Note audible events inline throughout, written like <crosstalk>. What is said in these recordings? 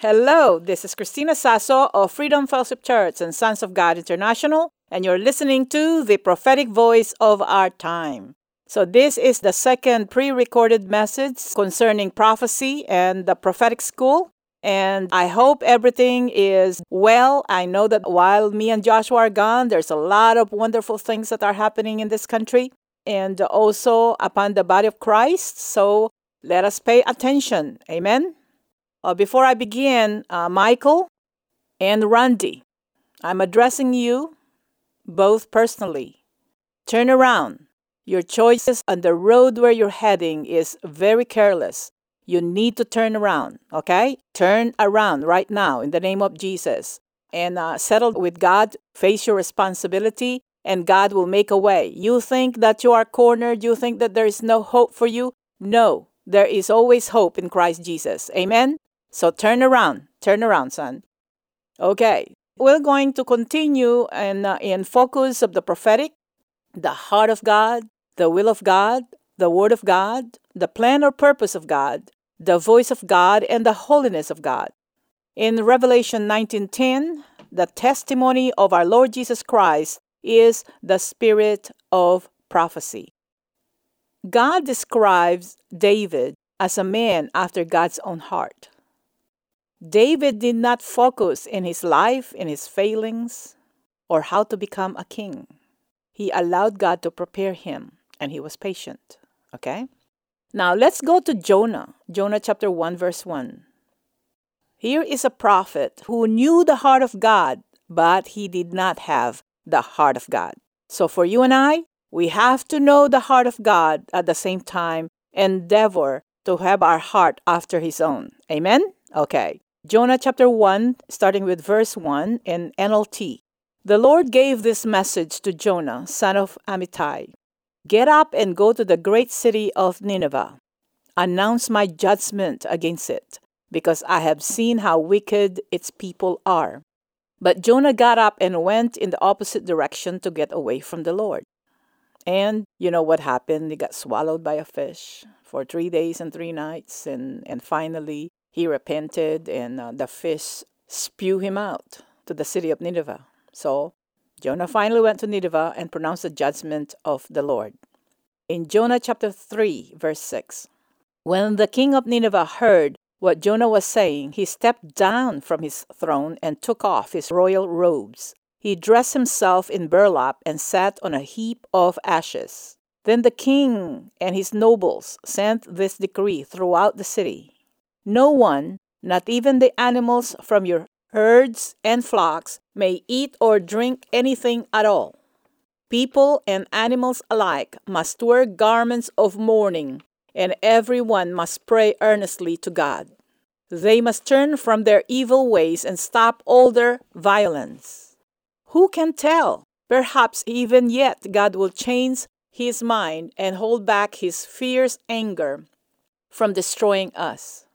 Hello, this is Christina Sasso of Freedom Fellowship Church and Sons of God International, and you're listening to the prophetic voice of our time. So, this is the second pre recorded message concerning prophecy and the prophetic school. And I hope everything is well. I know that while me and Joshua are gone, there's a lot of wonderful things that are happening in this country and also upon the body of Christ. So, let us pay attention. Amen. Uh, before I begin, uh, Michael and Randy, I'm addressing you both personally. Turn around. Your choices on the road where you're heading is very careless. You need to turn around, okay? Turn around right now in the name of Jesus and uh, settle with God. Face your responsibility, and God will make a way. You think that you are cornered, you think that there is no hope for you. No, there is always hope in Christ Jesus. Amen? So turn around, turn around, son. Okay, we're going to continue in, uh, in focus of the prophetic, the heart of God, the will of God, the word of God, the plan or purpose of God, the voice of God, and the holiness of God. In Revelation 19:10, the testimony of our Lord Jesus Christ is the spirit of prophecy. God describes David as a man after God's own heart. David did not focus in his life, in his failings, or how to become a king. He allowed God to prepare him, and he was patient. Okay? Now let's go to Jonah, Jonah chapter 1, verse 1. Here is a prophet who knew the heart of God, but he did not have the heart of God. So for you and I, we have to know the heart of God at the same time, endeavor to have our heart after his own. Amen? Okay. Jonah chapter 1, starting with verse 1 in NLT. The Lord gave this message to Jonah, son of Amittai Get up and go to the great city of Nineveh. Announce my judgment against it, because I have seen how wicked its people are. But Jonah got up and went in the opposite direction to get away from the Lord. And you know what happened? He got swallowed by a fish for three days and three nights. And, and finally, he repented, and uh, the fish spew him out to the city of Nineveh. So Jonah finally went to Nineveh and pronounced the judgment of the Lord. In Jonah chapter 3, verse 6, when the king of Nineveh heard what Jonah was saying, he stepped down from his throne and took off his royal robes. He dressed himself in burlap and sat on a heap of ashes. Then the king and his nobles sent this decree throughout the city no one, not even the animals from your herds and flocks, may eat or drink anything at all. People and animals alike must wear garments of mourning, and everyone must pray earnestly to God. They must turn from their evil ways and stop all their violence. Who can tell? Perhaps even yet God will change his mind and hold back his fierce anger from destroying us.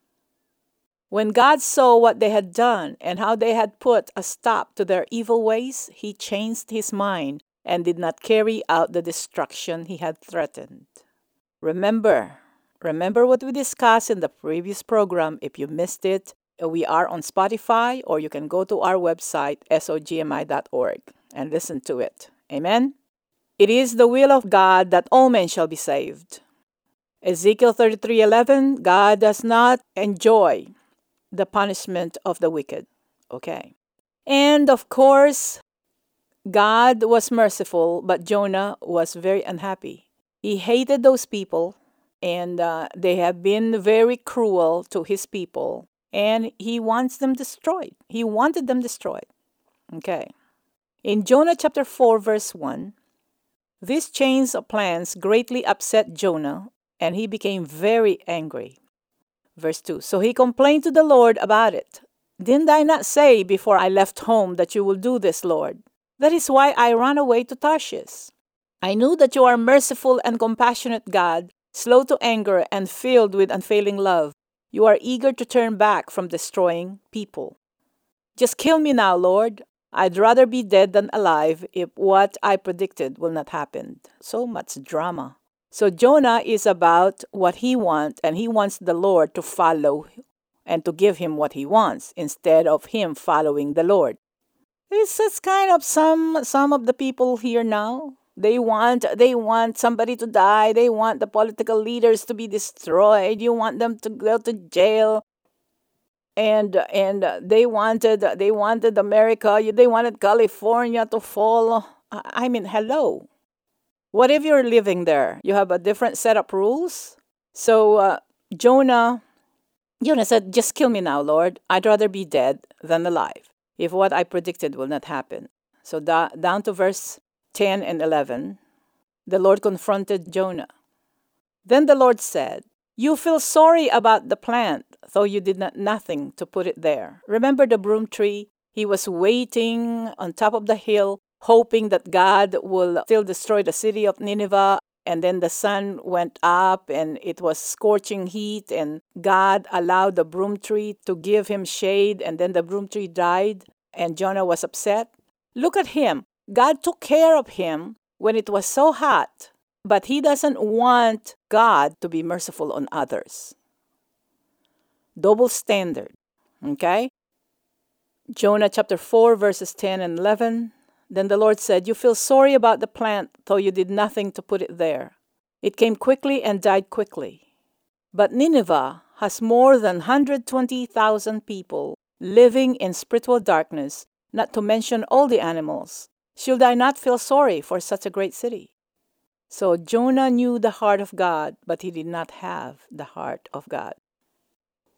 When God saw what they had done and how they had put a stop to their evil ways, he changed his mind and did not carry out the destruction he had threatened. Remember, remember what we discussed in the previous program. If you missed it, we are on Spotify or you can go to our website, sogmi.org, and listen to it. Amen? It is the will of God that all men shall be saved. Ezekiel 33:11 God does not enjoy the punishment of the wicked. Okay. And of course, God was merciful, but Jonah was very unhappy. He hated those people, and uh, they have been very cruel to his people, and he wants them destroyed. He wanted them destroyed. Okay. In Jonah chapter 4, verse 1, this change of plans greatly upset Jonah, and he became very angry. Verse 2 So he complained to the Lord about it. Didn't I not say before I left home that you will do this, Lord? That is why I ran away to Tarshish. I knew that you are merciful and compassionate God, slow to anger and filled with unfailing love. You are eager to turn back from destroying people. Just kill me now, Lord. I'd rather be dead than alive if what I predicted will not happen. So much drama. So Jonah is about what he wants, and he wants the Lord to follow and to give him what he wants instead of him following the Lord. This is kind of some some of the people here now. They want they want somebody to die. They want the political leaders to be destroyed. You want them to go to jail. And and they wanted they wanted America. They wanted California to fall. I mean, hello. What if you're living there? You have a different set of rules. So uh, Jonah Jonah said, Just kill me now, Lord. I'd rather be dead than alive, if what I predicted will not happen. So da- down to verse 10 and 11, the Lord confronted Jonah. Then the Lord said, You feel sorry about the plant, though you did not nothing to put it there. Remember the broom tree? He was waiting on top of the hill, hoping that God will still destroy the city of Nineveh. And then the sun went up and it was scorching heat and god allowed the broom tree to give him shade and then the broom tree died and jonah was upset. Look at him. God took care of him when it was so hot but he doesn't want god to be merciful on others. Double standard okay? Jonah chapter 4 verses 10 and 11 then the Lord said, You feel sorry about the plant, though you did nothing to put it there. It came quickly and died quickly. But Nineveh has more than 120,000 people living in spiritual darkness, not to mention all the animals. Should I not feel sorry for such a great city? So Jonah knew the heart of God, but he did not have the heart of God.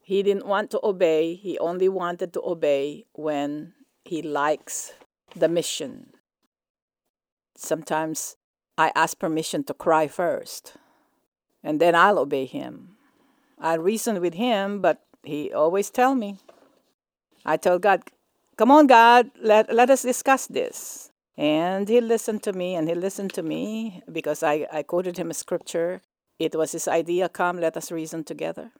He didn't want to obey, he only wanted to obey when he likes the mission. Sometimes I ask permission to cry first, and then I'll obey him. I reason with him, but he always tell me. I tell God, "Come on, God, let let us discuss this." And he listened to me, and he listened to me because I, I quoted him a scripture. It was his idea, "Come, let us reason together.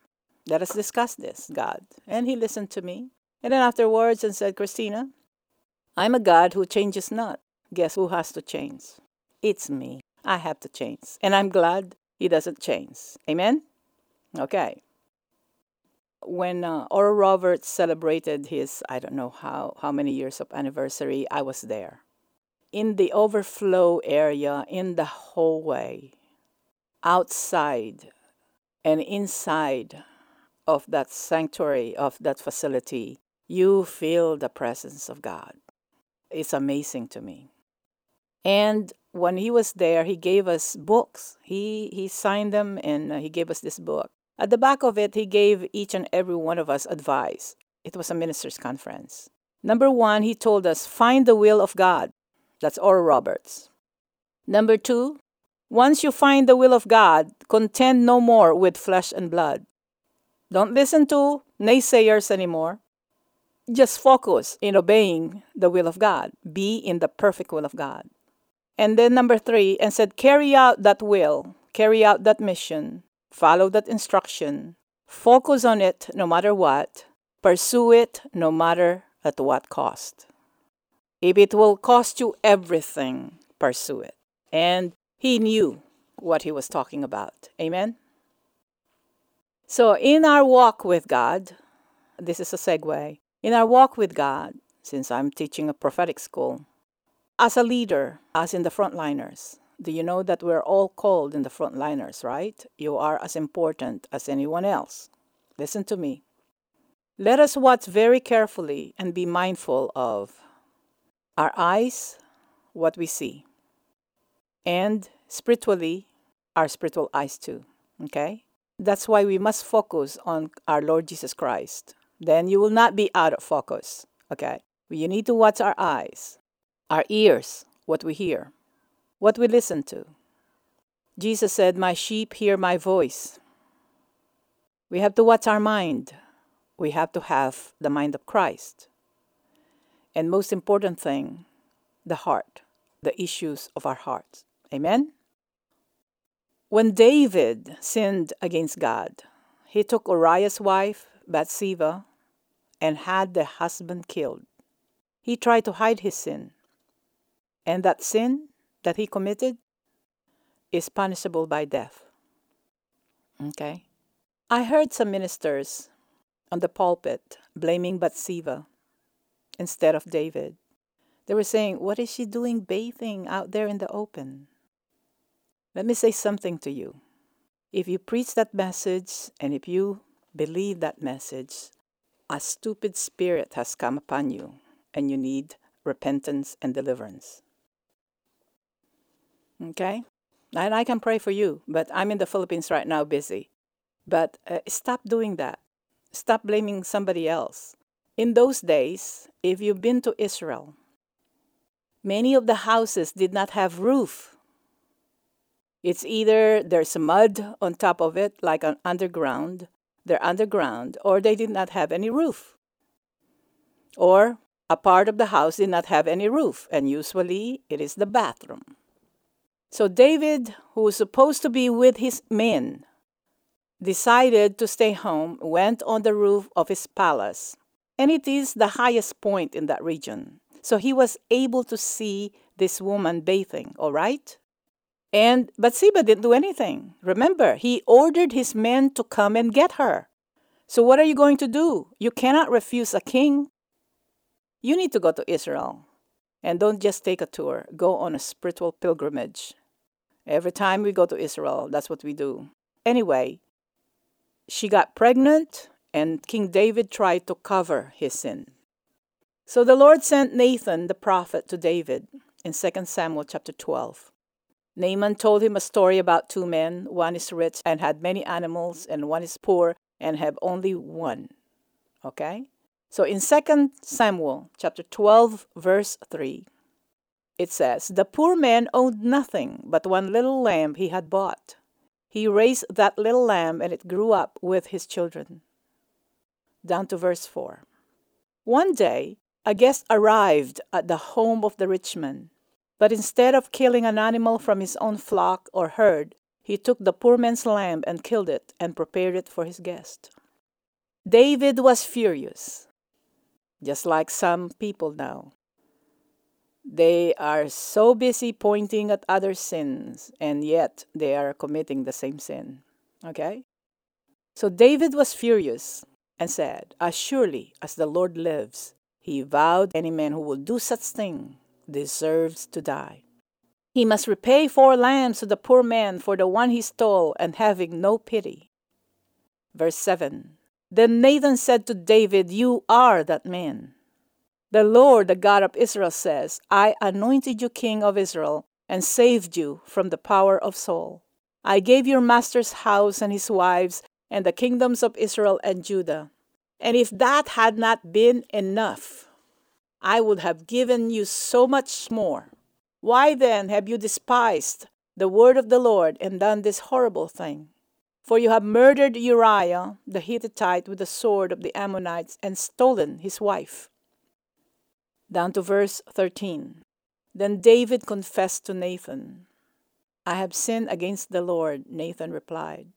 Let us discuss this, God." And he listened to me. And then afterwards, and said, "Christina, I'm a God who changes not. Guess who has to change? It's me. I have to change. And I'm glad He doesn't change. Amen? Okay. When uh, Oral Roberts celebrated his, I don't know how, how many years of anniversary, I was there. In the overflow area, in the hallway, outside and inside of that sanctuary, of that facility, you feel the presence of God it's amazing to me. And when he was there, he gave us books. He he signed them and uh, he gave us this book. At the back of it, he gave each and every one of us advice. It was a ministers' conference. Number one, he told us find the will of God. That's Oral Roberts. Number two, once you find the will of God, contend no more with flesh and blood. Don't listen to naysayers anymore just focus in obeying the will of God. Be in the perfect will of God. And then number three, and said, carry out that will, carry out that mission, follow that instruction, focus on it no matter what, pursue it no matter at what cost. If it will cost you everything, pursue it. And he knew what he was talking about. Amen? So, in our walk with God, this is a segue. In our walk with God, since I'm teaching a prophetic school, as a leader, as in the frontliners, do you know that we're all called in the frontliners, right? You are as important as anyone else. Listen to me. Let us watch very carefully and be mindful of our eyes, what we see, and spiritually, our spiritual eyes too. Okay? That's why we must focus on our Lord Jesus Christ then you will not be out of focus. Okay? You need to watch our eyes, our ears, what we hear, what we listen to. Jesus said, My sheep hear my voice. We have to watch our mind. we have to have the mind of Christ. And most important thing, the heart, the issues of our hearts. Amen? When David sinned against God, he took Uriah's wife, Bathsheba, and had the husband killed. He tried to hide his sin. And that sin that he committed is punishable by death. Okay? I heard some ministers on the pulpit blaming Bathsheba instead of David. They were saying, What is she doing bathing out there in the open? Let me say something to you. If you preach that message and if you believe that message, a stupid spirit has come upon you and you need repentance and deliverance. Okay? And I can pray for you, but I'm in the Philippines right now busy. But uh, stop doing that. Stop blaming somebody else. In those days, if you've been to Israel, many of the houses did not have roof. It's either there's mud on top of it, like an underground, they're underground, or they did not have any roof. Or a part of the house did not have any roof, and usually it is the bathroom. So David, who was supposed to be with his men, decided to stay home, went on the roof of his palace, and it is the highest point in that region. So he was able to see this woman bathing, all right? And Bathsheba didn't do anything. Remember, he ordered his men to come and get her. So what are you going to do? You cannot refuse a king. You need to go to Israel. And don't just take a tour, go on a spiritual pilgrimage. Every time we go to Israel, that's what we do. Anyway, she got pregnant, and King David tried to cover his sin. So the Lord sent Nathan the prophet to David in 2 Samuel chapter 12. Naaman told him a story about two men. One is rich and had many animals, and one is poor and have only one. Okay? So in 2 Samuel chapter 12 verse 3, it says, The poor man owned nothing but one little lamb he had bought. He raised that little lamb, and it grew up with his children. Down to verse 4. One day, a guest arrived at the home of the rich man, but instead of killing an animal from his own flock or herd, he took the poor man's lamb and killed it and prepared it for his guest. David was furious, just like some people now. They are so busy pointing at other sins, and yet they are committing the same sin. Okay? So David was furious and said, As surely as the Lord lives, he vowed any man who will do such thing deserves to die. He must repay four lambs to the poor man for the one he stole, and having no pity. Verse 7 Then Nathan said to David, You are that man. The Lord, the God of Israel, says, I anointed you king of Israel and saved you from the power of Saul. I gave your master's house and his wives and the kingdoms of Israel and Judah. And if that had not been enough, I would have given you so much more. Why then have you despised the word of the Lord and done this horrible thing? For you have murdered Uriah the Hittite with the sword of the Ammonites and stolen his wife down to verse 13. Then David confessed to Nathan, I have sinned against the Lord. Nathan replied,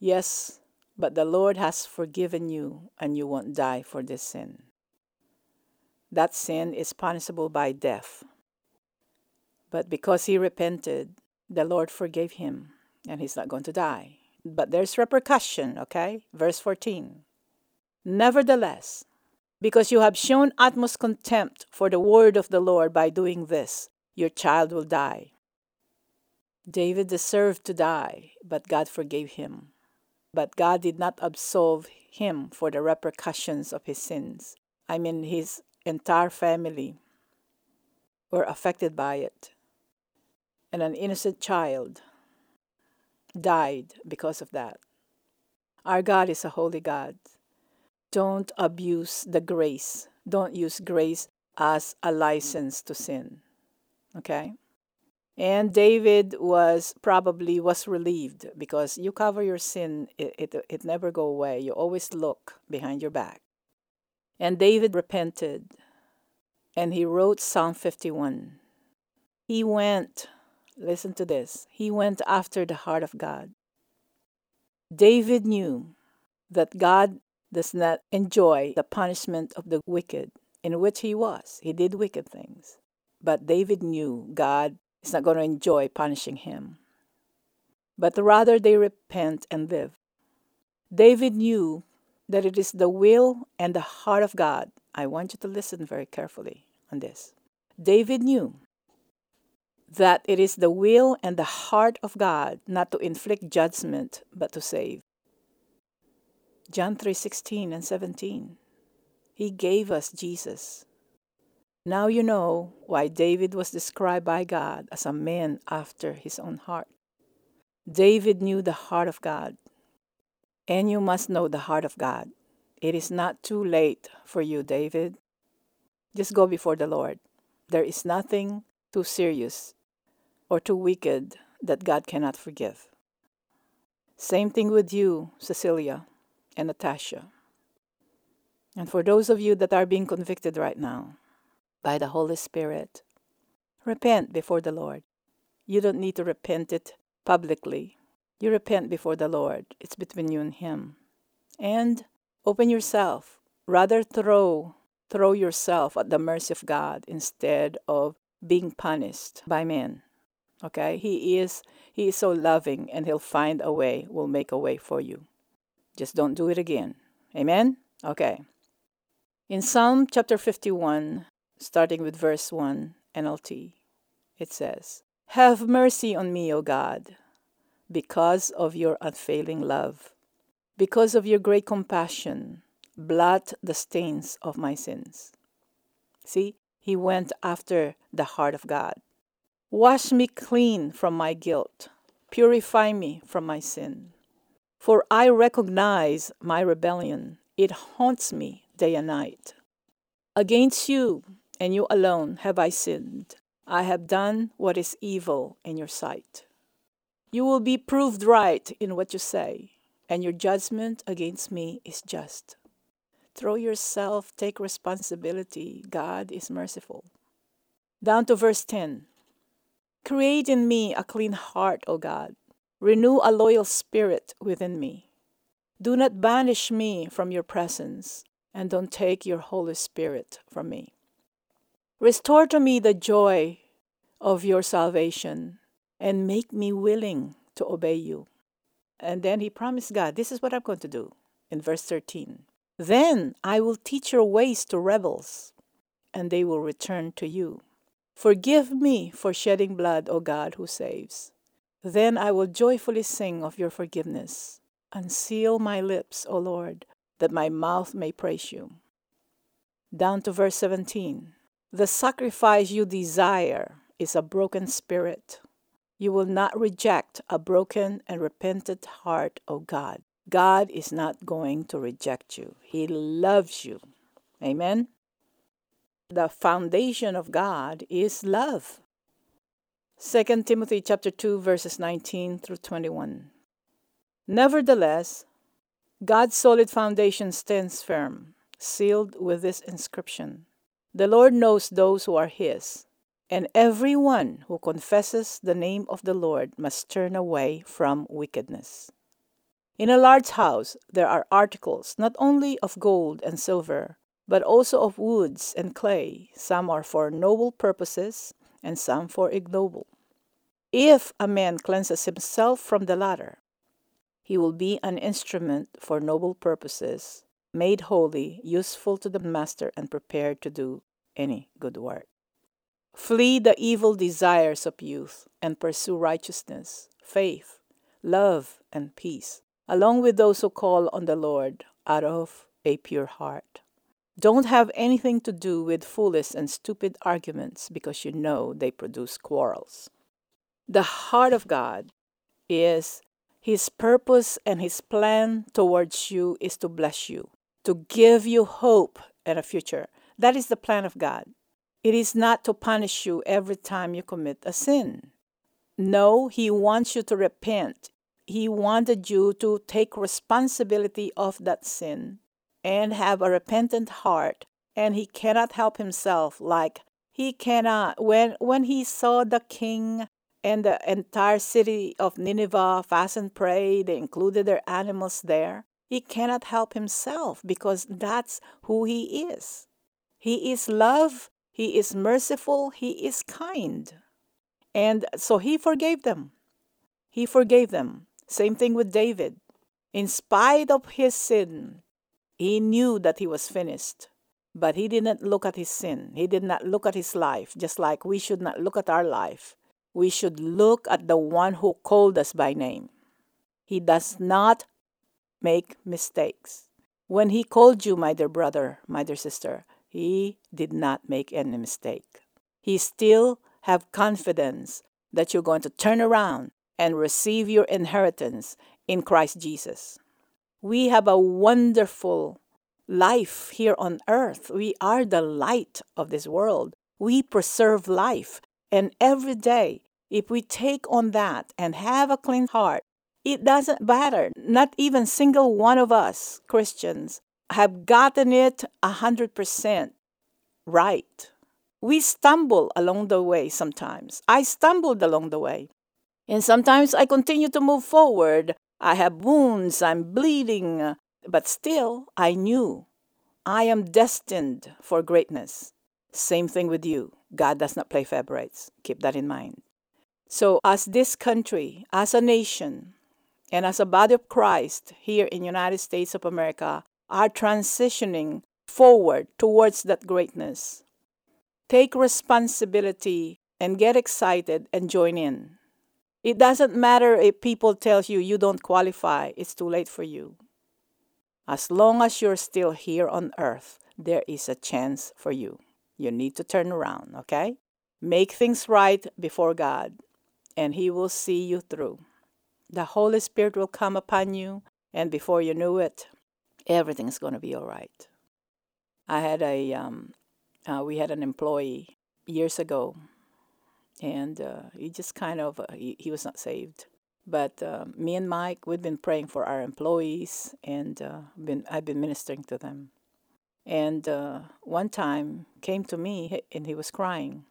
Yes, but the Lord has forgiven you, and you won't die for this sin. That sin is punishable by death. But because he repented, the Lord forgave him, and he's not going to die. But there's repercussion, okay? Verse 14. Nevertheless, because you have shown utmost contempt for the word of the Lord by doing this, your child will die. David deserved to die, but God forgave him. But God did not absolve him for the repercussions of his sins. I mean, his entire family were affected by it. And an innocent child died because of that. Our God is a holy God don't abuse the grace. Don't use grace as a license to sin. Okay? And David was probably was relieved because you cover your sin, it, it, it never go away. You always look behind your back. And David repented and he wrote Psalm 51. He went, listen to this, he went after the heart of God. David knew that God does not enjoy the punishment of the wicked, in which he was. He did wicked things. But David knew God is not going to enjoy punishing him. But rather they repent and live. David knew that it is the will and the heart of God. I want you to listen very carefully on this. David knew that it is the will and the heart of God not to inflict judgment but to save. John 3:16 and 17. He gave us Jesus. Now you know why David was described by God as a man after his own heart. David knew the heart of God, and you must know the heart of God. It is not too late for you, David. Just go before the Lord. There is nothing too serious or too wicked that God cannot forgive. Same thing with you, Cecilia and Natasha. And for those of you that are being convicted right now by the Holy Spirit, repent before the Lord. You don't need to repent it publicly. You repent before the Lord. It's between you and Him. And open yourself. Rather throw throw yourself at the mercy of God instead of being punished by men. Okay? He is he is so loving and he'll find a way, will make a way for you. Just don't do it again. Amen? Okay. In Psalm chapter 51, starting with verse 1, NLT, it says, Have mercy on me, O God, because of your unfailing love. Because of your great compassion, blot the stains of my sins. See, he went after the heart of God. Wash me clean from my guilt, purify me from my sin. For I recognize my rebellion, it haunts me day and night. Against you and you alone have I sinned. I have done what is evil in your sight. You will be proved right in what you say, and your judgment against me is just. Throw yourself, take responsibility. God is merciful. Down to verse 10 Create in me a clean heart, O God. Renew a loyal spirit within me. Do not banish me from your presence, and don't take your Holy Spirit from me. Restore to me the joy of your salvation, and make me willing to obey you. And then he promised God, This is what I'm going to do in verse 13. Then I will teach your ways to rebels, and they will return to you. Forgive me for shedding blood, O God who saves. Then I will joyfully sing of your forgiveness. Unseal my lips, O Lord, that my mouth may praise you. Down to verse 17. The sacrifice you desire is a broken spirit. You will not reject a broken and repentant heart, O God. God is not going to reject you. He loves you. Amen. The foundation of God is love. 2 Timothy chapter 2 verses 19 through 21. Nevertheless, God's solid foundation stands firm, sealed with this inscription. The Lord knows those who are his, and everyone who confesses the name of the Lord must turn away from wickedness. In a large house, there are articles not only of gold and silver, but also of woods and clay. Some are for noble purposes, and some for ignoble. If a man cleanses himself from the latter, he will be an instrument for noble purposes, made holy, useful to the master, and prepared to do any good work. Flee the evil desires of youth and pursue righteousness, faith, love, and peace along with those who call on the Lord out of a pure heart. Don't have anything to do with foolish and stupid arguments because you know they produce quarrels. The heart of God is His purpose and His plan towards you is to bless you, to give you hope and a future. That is the plan of God. It is not to punish you every time you commit a sin. No, He wants you to repent. He wanted you to take responsibility of that sin and have a repentant heart. And He cannot help Himself like he cannot when when he saw the king and the entire city of Nineveh fast and pray, they included their animals there. He cannot help himself because that's who he is. He is love, he is merciful, he is kind. And so he forgave them. He forgave them. Same thing with David. In spite of his sin, he knew that he was finished. But he didn't look at his sin. He did not look at his life, just like we should not look at our life. We should look at the one who called us by name. He does not make mistakes. When he called you, my dear brother, my dear sister, he did not make any mistake. He still have confidence that you're going to turn around and receive your inheritance in Christ Jesus. We have a wonderful life here on earth. We are the light of this world. We preserve life. And every day, if we take on that and have a clean heart, it doesn't matter. Not even single one of us Christians have gotten it a hundred percent right. We stumble along the way sometimes. I stumbled along the way. And sometimes I continue to move forward. I have wounds, I'm bleeding, but still, I knew I am destined for greatness. Same thing with you. God does not play favorites. Keep that in mind. So, as this country, as a nation, and as a body of Christ here in United States of America are transitioning forward towards that greatness, take responsibility and get excited and join in. It doesn't matter if people tell you you don't qualify, it's too late for you. As long as you're still here on earth, there is a chance for you. You need to turn around, okay? Make things right before God, and He will see you through. The Holy Spirit will come upon you, and before you know it, everything's going to be all right. I had a, um, uh, we had an employee years ago, and uh, he just kind of, uh, he, he was not saved but uh, me and Mike, we've been praying for our employees, and uh, been I've been ministering to them. And uh, one time came to me, and he was crying.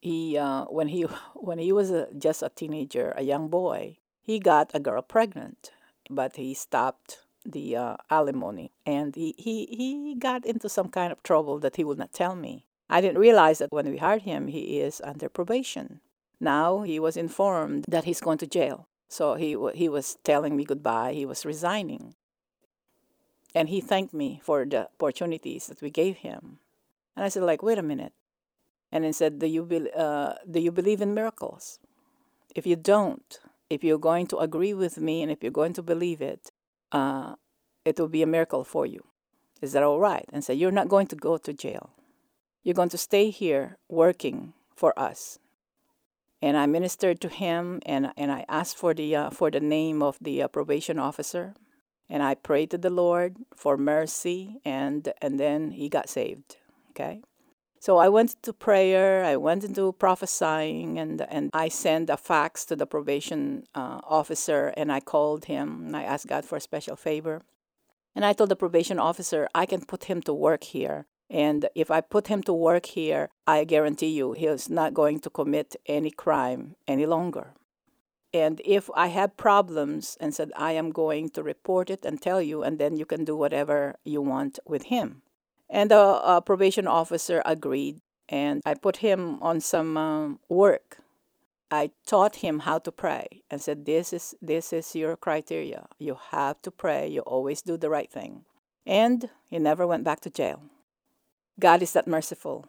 He when he <laughs> when he was a, just a teenager, a young boy, he got a girl pregnant, but he stopped the uh, alimony, and he, he he got into some kind of trouble that he would not tell me. I didn't realize that when we hired him, he is under probation now he was informed that he's going to jail. So he, he was telling me goodbye, he was resigning. And he thanked me for the opportunities that we gave him. And I said, like, wait a minute. And he said, do you, be, uh, do you believe in miracles? If you don't, if you're going to agree with me and if you're going to believe it, uh, it will be a miracle for you. Is that all right? And say, You're not going to go to jail. You're going to stay here working for us and I ministered to him, and and I asked for the uh, for the name of the uh, probation officer, and I prayed to the Lord for mercy, and and then he got saved. Okay, so I went into prayer, I went into prophesying, and and I sent a fax to the probation uh, officer, and I called him, and I asked God for a special favor, and I told the probation officer I can put him to work here and if I put him to work here, I guarantee you he's not going to commit any crime any longer. And if I have problems and said, I am going to report it and tell you, and then you can do whatever you want with him. And the uh, probation officer agreed, and I put him on some um, work. I taught him how to pray and said, this is, this is your criteria. You have to pray, you always do the right thing. And he never went back to jail. God is that merciful.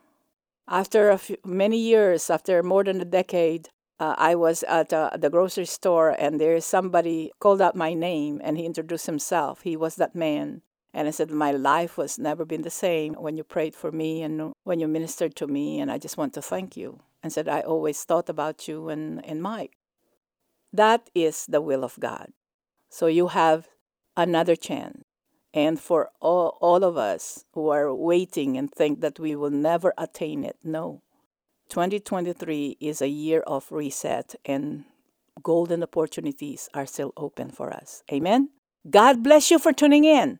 After few, many years, after more than a decade, uh, I was at uh, the grocery store and there is somebody called out my name and he introduced himself. He was that man. And I said, My life was never been the same when you prayed for me and when you ministered to me. And I just want to thank you. And said, I always thought about you and, and Mike. That is the will of God. So you have another chance and for all, all of us who are waiting and think that we will never attain it. No. 2023 is a year of reset and golden opportunities are still open for us. Amen. God bless you for tuning in.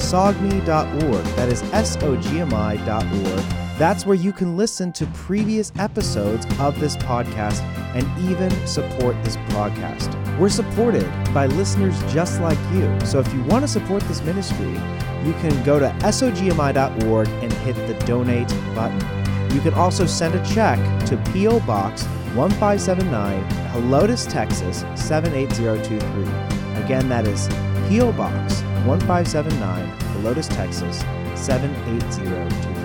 sogmi.org. That is S O G M I.org. That's where you can listen to previous episodes of this podcast and even support this podcast. We're supported by listeners just like you. So if you want to support this ministry, you can go to sogmi.org and hit the donate button. You can also send a check to P.O. Box 1579, Helotes, Texas 78023. Again, that is P.O. Box 1579, Helotes, Texas 78023.